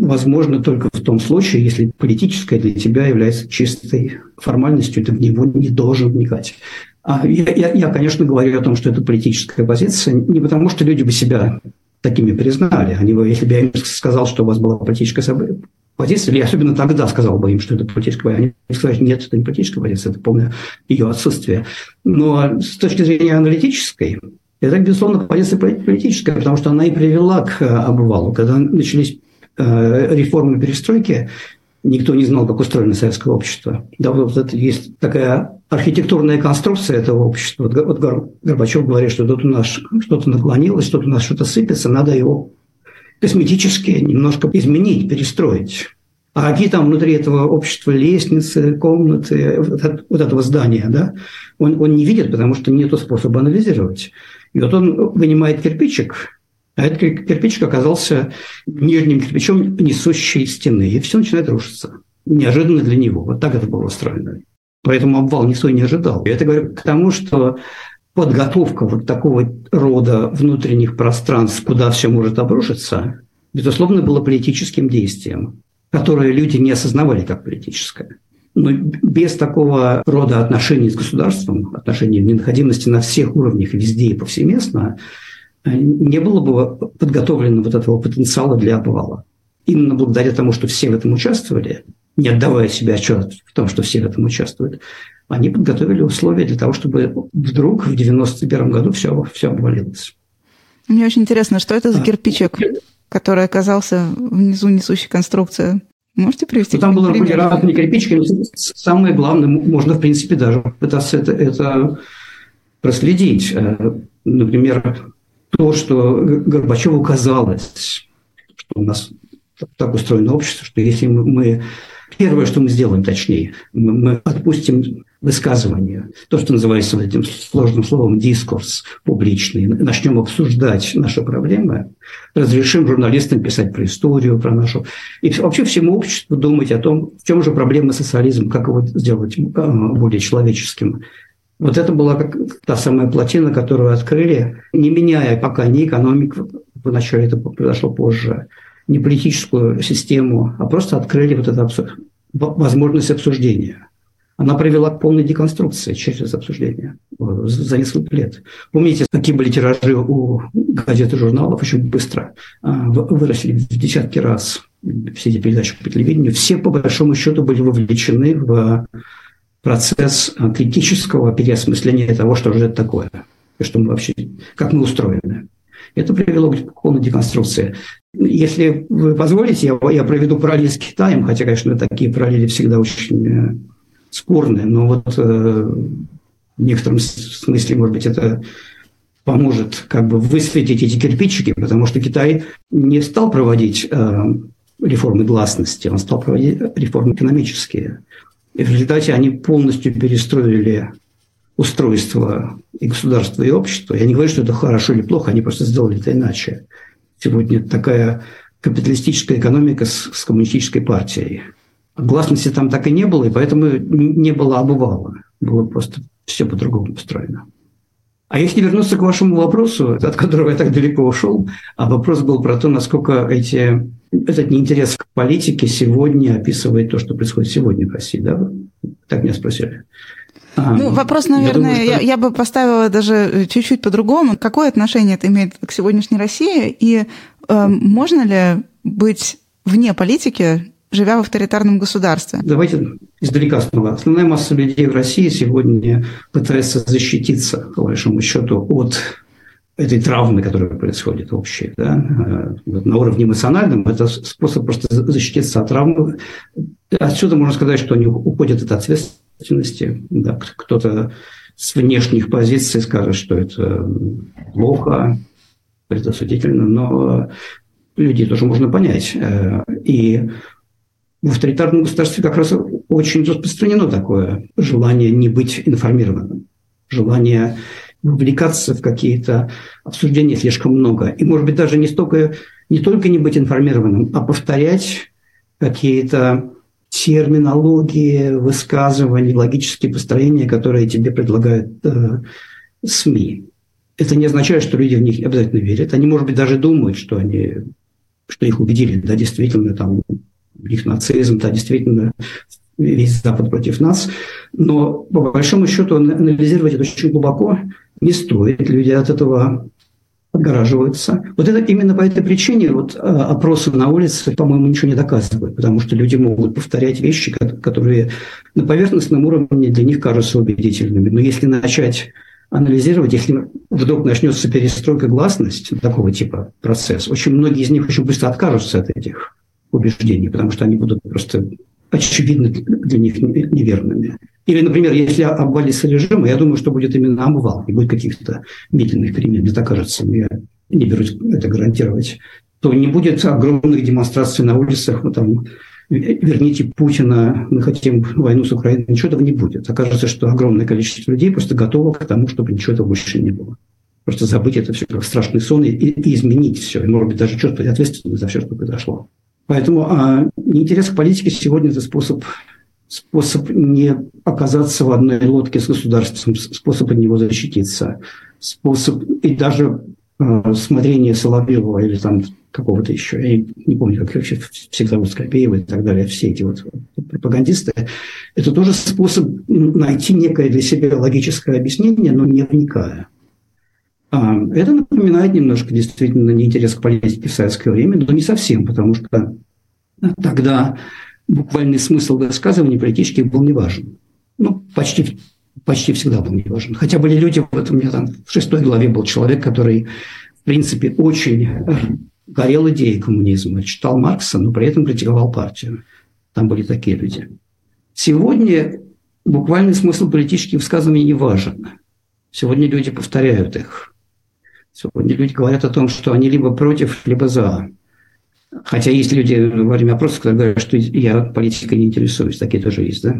возможно только в том случае, если политическое для тебя является чистой формальностью, ты в него не должен вникать. А я, я, я, конечно, говорю о том, что это политическая позиция, не потому что люди бы себя такими признали. Они бы, если бы я им сказал, что у вас была политическая позиция, или особенно тогда сказал бы им, что это политическая позиция, они сказали, нет, это не политическая позиция, это полное ее отсутствие. Но с точки зрения аналитической, это, безусловно, позиция политическая, потому что она и привела к обвалу. Когда начались Э, реформы перестройки никто не знал, как устроено советское общество. Да, вот это есть такая архитектурная конструкция этого общества. Вот, вот Горбачев говорит, что тут у нас что-то наклонилось, что-то у нас что-то сыпется, надо его косметически немножко изменить, перестроить. А какие там внутри этого общества лестницы, комнаты, вот этого здания, да, он, он не видит, потому что нет способа анализировать. И вот он вынимает кирпичик, а этот кирпичик оказался нижним кирпичом несущей стены, и все начинает рушиться. Неожиданно для него. Вот так это было устроено. Поэтому обвал никто не ожидал. И это говорю к тому, что подготовка вот такого рода внутренних пространств, куда все может обрушиться, безусловно, было политическим действием, которое люди не осознавали как политическое. Но без такого рода отношений с государством, отношений необходимости на всех уровнях, везде и повсеместно, не было бы подготовлено вот этого потенциала для обвала. Именно благодаря тому, что все в этом участвовали, не отдавая себе отчет в том, что все в этом участвуют, они подготовили условия для того, чтобы вдруг в 91 году все, все обвалилось. Мне очень интересно, что это за а, кирпичик, который оказался внизу несущей конструкции? Можете привести? Ну, там было были разные кирпичики. Самое главное, можно, в принципе, даже пытаться это, это проследить. Э, например, то, что Горбачеву казалось, что у нас так устроено общество, что если мы... Первое, что мы сделаем, точнее, мы отпустим высказывание, то, что называется этим сложным словом дискурс публичный, начнем обсуждать наши проблемы, разрешим журналистам писать про историю, про нашу... И вообще всему обществу думать о том, в чем же проблема социализма, как его сделать э, более человеческим. Вот это была как та самая плотина, которую открыли, не меняя пока ни экономику, вначале это произошло позже, ни политическую систему, а просто открыли вот эту возможность обсуждения. Она привела к полной деконструкции через обсуждение за несколько лет. Помните, какие были тиражи у газет и журналов очень быстро а, выросли в десятки раз все эти передачи по телевидению. Все, по большому счету, были вовлечены в процесс э, критического переосмысления того, что же это такое, и что мы вообще, как мы устроены. Это привело к полной деконструкции. Если вы позволите, я, я проведу параллель с Китаем, хотя, конечно, такие параллели всегда очень э, спорные, но вот э, в некотором смысле, может быть, это поможет как бы высветить эти кирпичики, потому что Китай не стал проводить э, реформы гласности, он стал проводить реформы экономические. И в результате они полностью перестроили устройство и государства, и общества. Я не говорю, что это хорошо или плохо, они просто сделали это иначе. Сегодня такая капиталистическая экономика с, с коммунистической партией. Гласности там так и не было, и поэтому не было обывала. Было просто все по-другому устроено. А если вернуться к вашему вопросу, от которого я так далеко ушел, а вопрос был про то, насколько эти, этот неинтерес к политике сегодня описывает то, что происходит сегодня в России, да? Так меня спросили. А, ну, вопрос, наверное, я, думаю, что... я, я бы поставила даже чуть-чуть по-другому. Какое отношение это имеет к сегодняшней России? И э, можно ли быть вне политики живя в авторитарном государстве? Давайте издалека снова. Основная масса людей в России сегодня пытается защититься, по большому счету, от этой травмы, которая происходит общей. Да? Э, на уровне эмоциональном это способ просто защититься от травмы. Отсюда можно сказать, что они уходят от ответственности. Да? Кто-то с внешних позиций скажет, что это плохо, предосудительно, но людей тоже можно понять. Э, и в авторитарном государстве как раз очень распространено такое желание не быть информированным, желание вовлекаться в какие-то обсуждения слишком много. И, может быть, даже не, столько, не только не быть информированным, а повторять какие-то терминологии, высказывания, логические построения, которые тебе предлагают э, СМИ. Это не означает, что люди в них обязательно верят. Они, может быть, даже думают, что они что их убедили, да, действительно, там, их нацизм, да, действительно, весь Запад против нас. Но, по большому счету, анализировать это очень глубоко не стоит. Люди от этого отгораживаются. Вот это именно по этой причине вот а, опросы на улице, по-моему, ничего не доказывают, потому что люди могут повторять вещи, которые на поверхностном уровне для них кажутся убедительными. Но если начать анализировать, если вдруг начнется перестройка гласности, такого типа процесс, очень многие из них очень быстро откажутся от этих убеждений, потому что они будут просто очевидно для них неверными. Или, например, если обвалится режим, я думаю, что будет именно обвал, не будет каких-то медленных перемен, мне так кажется, я не берусь это гарантировать, то не будет огромных демонстраций на улицах, ну, там, верните Путина, мы хотим войну с Украиной, ничего этого не будет. Окажется, что огромное количество людей просто готово к тому, чтобы ничего этого больше не было. Просто забыть это все как страшный сон и, и изменить все. И, может быть, даже чувствовать ответственность за все, что произошло. Поэтому а, интерес к политике сегодня – это способ, способ не оказаться в одной лодке с государством, способ от него защититься, способ и даже а, смотрение Соловьева или там какого-то еще, я не помню, как вообще всегда зовут Скопеева и так далее, все эти вот пропагандисты, это тоже способ найти некое для себя логическое объяснение, но не вникая. А, это напоминает немножко действительно неинтерес к политике в советское время, но не совсем, потому что тогда буквальный смысл высказываний политических был не важен. Ну, почти, почти всегда был не важен. Хотя были люди, вот у меня там в шестой главе был человек, который, в принципе, очень горел идеей коммунизма, читал Маркса, но при этом критиковал партию. Там были такие люди. Сегодня буквальный смысл политических высказываний не важен. Сегодня люди повторяют их. Сегодня люди говорят о том, что они либо против, либо за. Хотя есть люди во время опросов, которые говорят, что я политикой не интересуюсь. Такие тоже есть, да?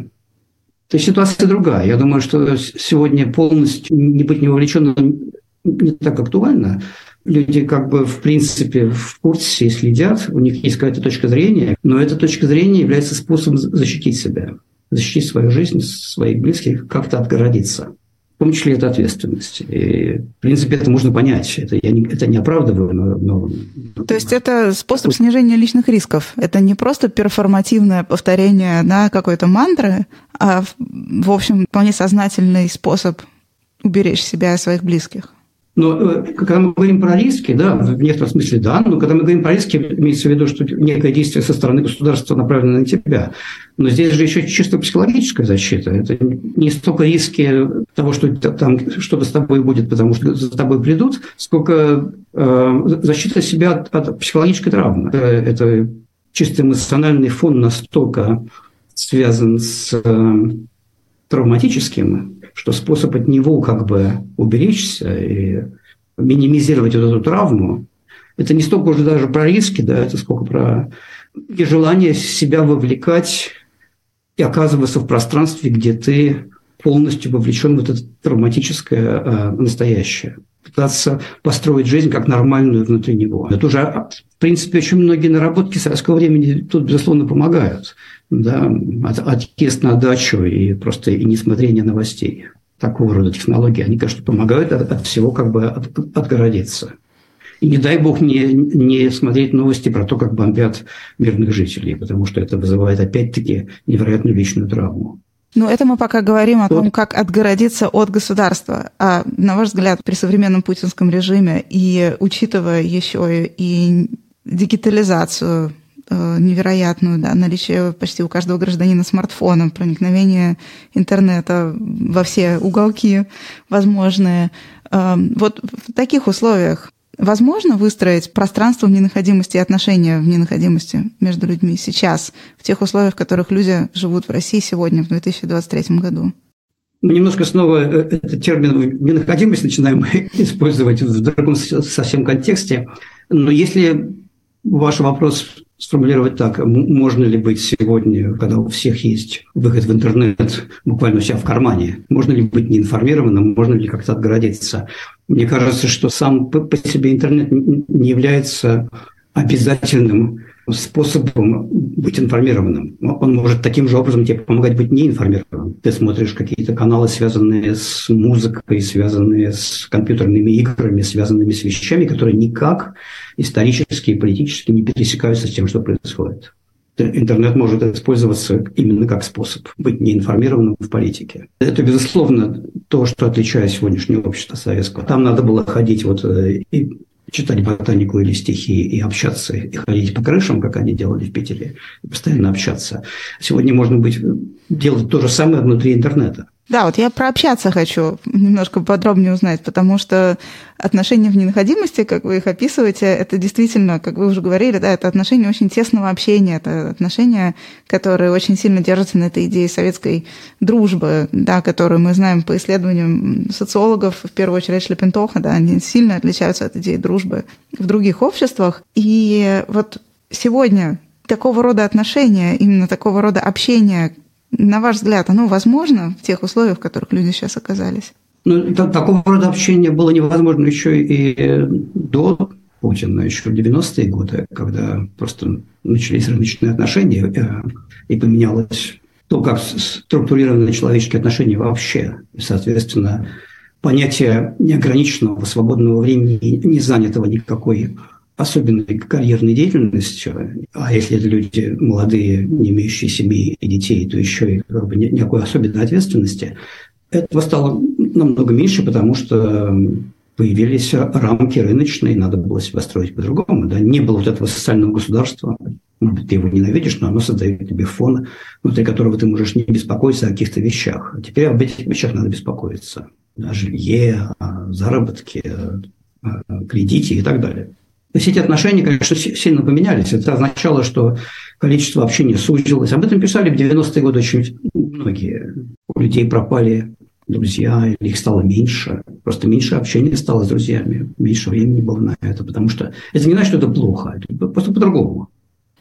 То есть ситуация другая. Я думаю, что сегодня полностью не быть не вовлеченным не так актуально. Люди как бы в принципе в курсе и следят, у них есть какая-то точка зрения, но эта точка зрения является способом защитить себя, защитить свою жизнь, своих близких, как-то отгородиться в том числе это ответственность. И, в принципе, это можно понять. Это я не, это не оправдываю, но, но... То есть это способ снижения личных рисков. Это не просто перформативное повторение на какой-то мантры, а, в общем, вполне сознательный способ уберечь себя и своих близких. Но э, когда мы говорим про риски, да, в некотором смысле да, но когда мы говорим про риски, имеется в виду, что некое действие со стороны государства направлено на тебя. Но здесь же еще чисто психологическая защита. Это не столько риски того, что там что-то с тобой будет, потому что за тобой придут, сколько э, защита себя от, от психологической травмы. Это, это чисто эмоциональный фон настолько связан с э, травматическим, что способ от него как бы уберечься и минимизировать вот эту травму, это не столько уже даже про риски, да, это сколько про и желание себя вовлекать и оказываться в пространстве, где ты полностью вовлечен в это травматическое э, настоящее. Пытаться построить жизнь как нормальную внутри него. Это уже, в принципе, очень многие наработки советского времени тут, безусловно, помогают да, от, отъезд на дачу и просто и несмотрение новостей. Такого рода технологии, они, конечно, помогают от, от всего как бы от, отгородиться. И не дай бог не, не смотреть новости про то, как бомбят мирных жителей, потому что это вызывает опять-таки невероятную личную травму. Ну, это мы пока говорим о том, как отгородиться от государства. А на ваш взгляд, при современном путинском режиме и учитывая еще и дигитализацию Э, невероятную, да, наличие почти у каждого гражданина смартфона, проникновение интернета во все уголки возможные. Э, вот в таких условиях возможно выстроить пространство в ненаходимости и отношения в ненаходимости между людьми сейчас, в тех условиях, в которых люди живут в России сегодня, в 2023 году? Немножко снова э, этот термин «ненаходимость» начинаем <laughs> использовать в другом совсем контексте. Но если ваш вопрос сформулировать так. Можно ли быть сегодня, когда у всех есть выход в интернет буквально у себя в кармане, можно ли быть неинформированным, можно ли как-то отгородиться? Мне кажется, что сам по себе интернет не является обязательным способом быть информированным. Он может таким же образом тебе помогать быть неинформированным. Ты смотришь какие-то каналы, связанные с музыкой, связанные с компьютерными играми, связанными с вещами, которые никак исторически и политически не пересекаются с тем, что происходит. Интернет может использоваться именно как способ быть неинформированным в политике. Это, безусловно, то, что отличает сегодняшнее общество советского. Там надо было ходить вот э, и читать ботанику или стихи и общаться, и ходить по крышам, как они делали в Питере, и постоянно общаться. Сегодня можно быть, делать то же самое внутри интернета. Да, вот я про общаться хочу немножко подробнее узнать, потому что отношения в ненаходимости, как вы их описываете, это действительно, как вы уже говорили, да, это отношения очень тесного общения, это отношения, которые очень сильно держатся на этой идее советской дружбы, да, которую мы знаем по исследованиям социологов, в первую очередь Шлепентоха, да, они сильно отличаются от идеи дружбы в других обществах. И вот сегодня такого рода отношения, именно такого рода общения, на ваш взгляд, оно возможно в тех условиях, в которых люди сейчас оказались? Ну, такого рода общения было невозможно еще и до Путина, еще в 90-е годы, когда просто начались рыночные отношения э, и поменялось то, как структурированы человеческие отношения вообще. И, соответственно, понятие неограниченного свободного времени, не занятого никакой особенной карьерной деятельностью, а если это люди молодые, не имеющие семьи и детей, то еще и как бы, никакой особенной ответственности, этого стало намного меньше, потому что появились рамки рыночные, надо было себя строить по-другому. Да? Не было вот этого социального государства, ты его ненавидишь, но оно создает тебе фон, внутри которого ты можешь не беспокоиться о каких-то вещах. А теперь об этих вещах надо беспокоиться. О жилье, о заработке, о кредите и так далее. То есть эти отношения, конечно, сильно поменялись. Это означало, что количество общения сузилось. Об этом писали в 90-е годы очень многие. У людей пропали друзья, их стало меньше. Просто меньше общения стало с друзьями. Меньше времени было на это. Потому что это не значит, что это плохо. Это просто по-другому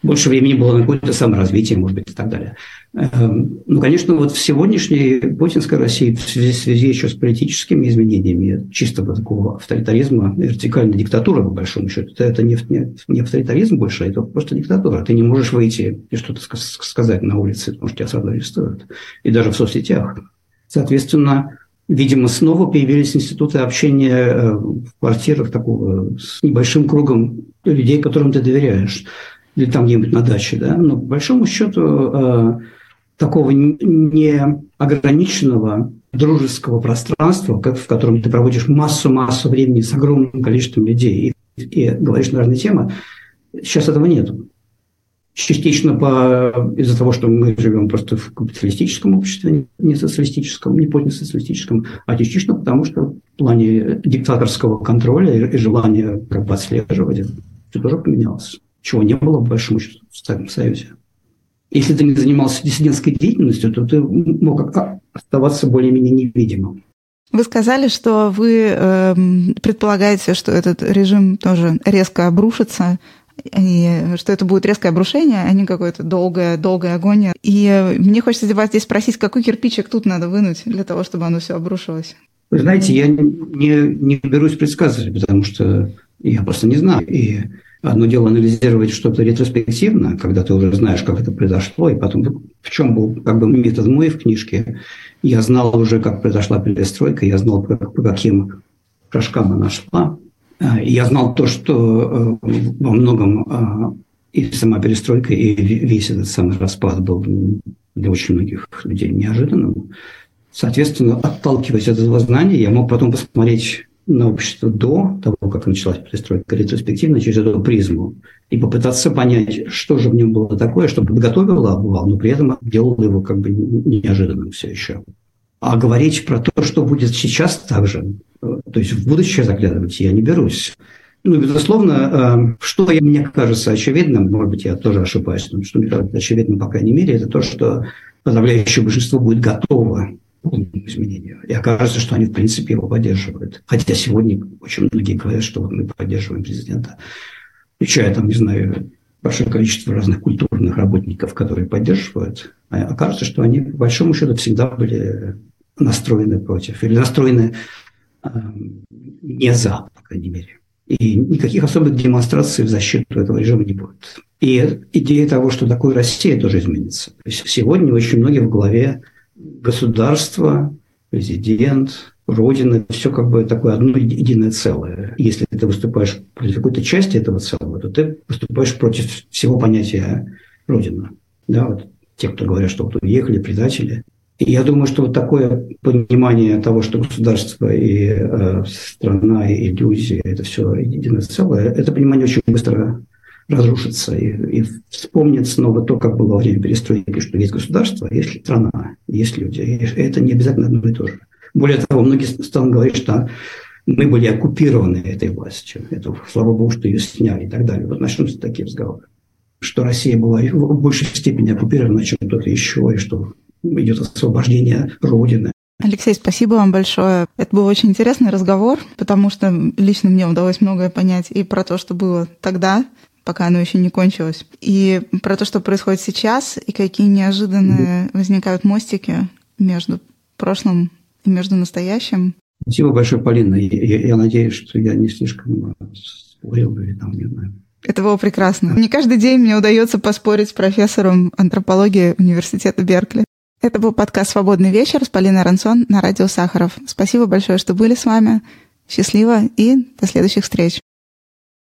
больше времени было на какое-то саморазвитие, может быть, и так далее. Эм, ну, конечно, вот в сегодняшней путинской России в связи, в связи еще с политическими изменениями, чистого такого авторитаризма, вертикальной диктатуры, по большому счету, это, это не, не, не авторитаризм больше, это просто диктатура. Ты не можешь выйти и что-то сказать на улице, потому что тебя сразу арестуют. И даже в соцсетях. Соответственно, Видимо, снова появились институты общения э, в квартирах такого с небольшим кругом людей, которым ты доверяешь или там где-нибудь на даче, да, но по большому счету э, такого неограниченного дружеского пространства, как, в котором ты проводишь массу-массу времени с огромным количеством людей и, и говоришь на разные темы, сейчас этого нет. Частично по, из-за того, что мы живем просто в капиталистическом обществе, не социалистическом, не позднесоциалистическом, а частично потому, что в плане диктаторского контроля и, желания как отслеживать это тоже поменялось чего не было, по большому счету, в Советском Союзе. Если ты не занимался диссидентской деятельностью, то ты мог оставаться более-менее невидимым. Вы сказали, что вы э, предполагаете, что этот режим тоже резко обрушится, и что это будет резкое обрушение, а не какое-то долгое, долгое агония. И мне хочется вас здесь спросить, какой кирпичик тут надо вынуть для того, чтобы оно все обрушилось? Вы знаете, я не, не берусь предсказывать, потому что я просто не знаю. И Одно дело анализировать что-то ретроспективно, когда ты уже знаешь, как это произошло, и потом в чем был как бы метод мой в книжке. Я знал уже, как произошла перестройка, я знал, как, по каким шажкам она шла. А, я знал то, что э, во многом а, и сама перестройка, и весь этот самый распад был для очень многих людей неожиданным. Соответственно, отталкиваясь от этого знания, я мог потом посмотреть на общество до того, как началась перестройка, ретроспективно через эту призму, и попытаться понять, что же в нем было такое, что подготовило обвал, но при этом делало его как бы неожиданным все еще. А говорить про то, что будет сейчас также, э, то есть в будущее заглядывать, я не берусь. Ну, безусловно, э, что мне кажется очевидным, может быть, я тоже ошибаюсь, но что мне кажется очевидным, по крайней мере, это то, что подавляющее большинство будет готово полному изменению. И окажется, что они, в принципе, его поддерживают. Хотя сегодня очень многие говорят, что мы поддерживаем президента. включая, там, не знаю, большое количество разных культурных работников, которые поддерживают, а окажется, что они, по большому счету, всегда были настроены против или настроены э, не за, по крайней мере. И никаких особых демонстраций в защиту этого режима не будет. И идея того, что такое Россия, тоже изменится. То есть сегодня очень многие в главе государства, президент, Родина, все как бы такое одно единое целое. Если ты выступаешь против какой-то части этого целого, то ты выступаешь против всего понятия Родина. Да, вот те, кто говорят, что вот уехали, предатели. И я думаю, что вот такое понимание того, что государство и э, страна, и люди – это все единое целое, это понимание очень быстро разрушится и, и вспомнит снова то, как было во время перестройки, что есть государство, есть страна, есть люди. И это не обязательно одно и то же. Более того, многие станут говорить, что мы были оккупированы этой властью. Это, слава богу, что ее сняли и так далее. Вот начнутся такие разговоры. Что Россия была в большей степени оккупирована, чем кто-то еще, и что идет освобождение Родины. Алексей, спасибо вам большое. Это был очень интересный разговор, потому что лично мне удалось многое понять и про то, что было тогда, пока оно еще не кончилось, и про то, что происходит сейчас, и какие неожиданные возникают мостики между прошлым между настоящим. Спасибо большое, Полина. Я, я надеюсь, что я не слишком спорил или там, не знаю. Это было прекрасно. Не каждый день мне удается поспорить с профессором антропологии университета Беркли. Это был подкаст «Свободный вечер» с Полиной Рансон на радио Сахаров. Спасибо большое, что были с вами. Счастливо и до следующих встреч.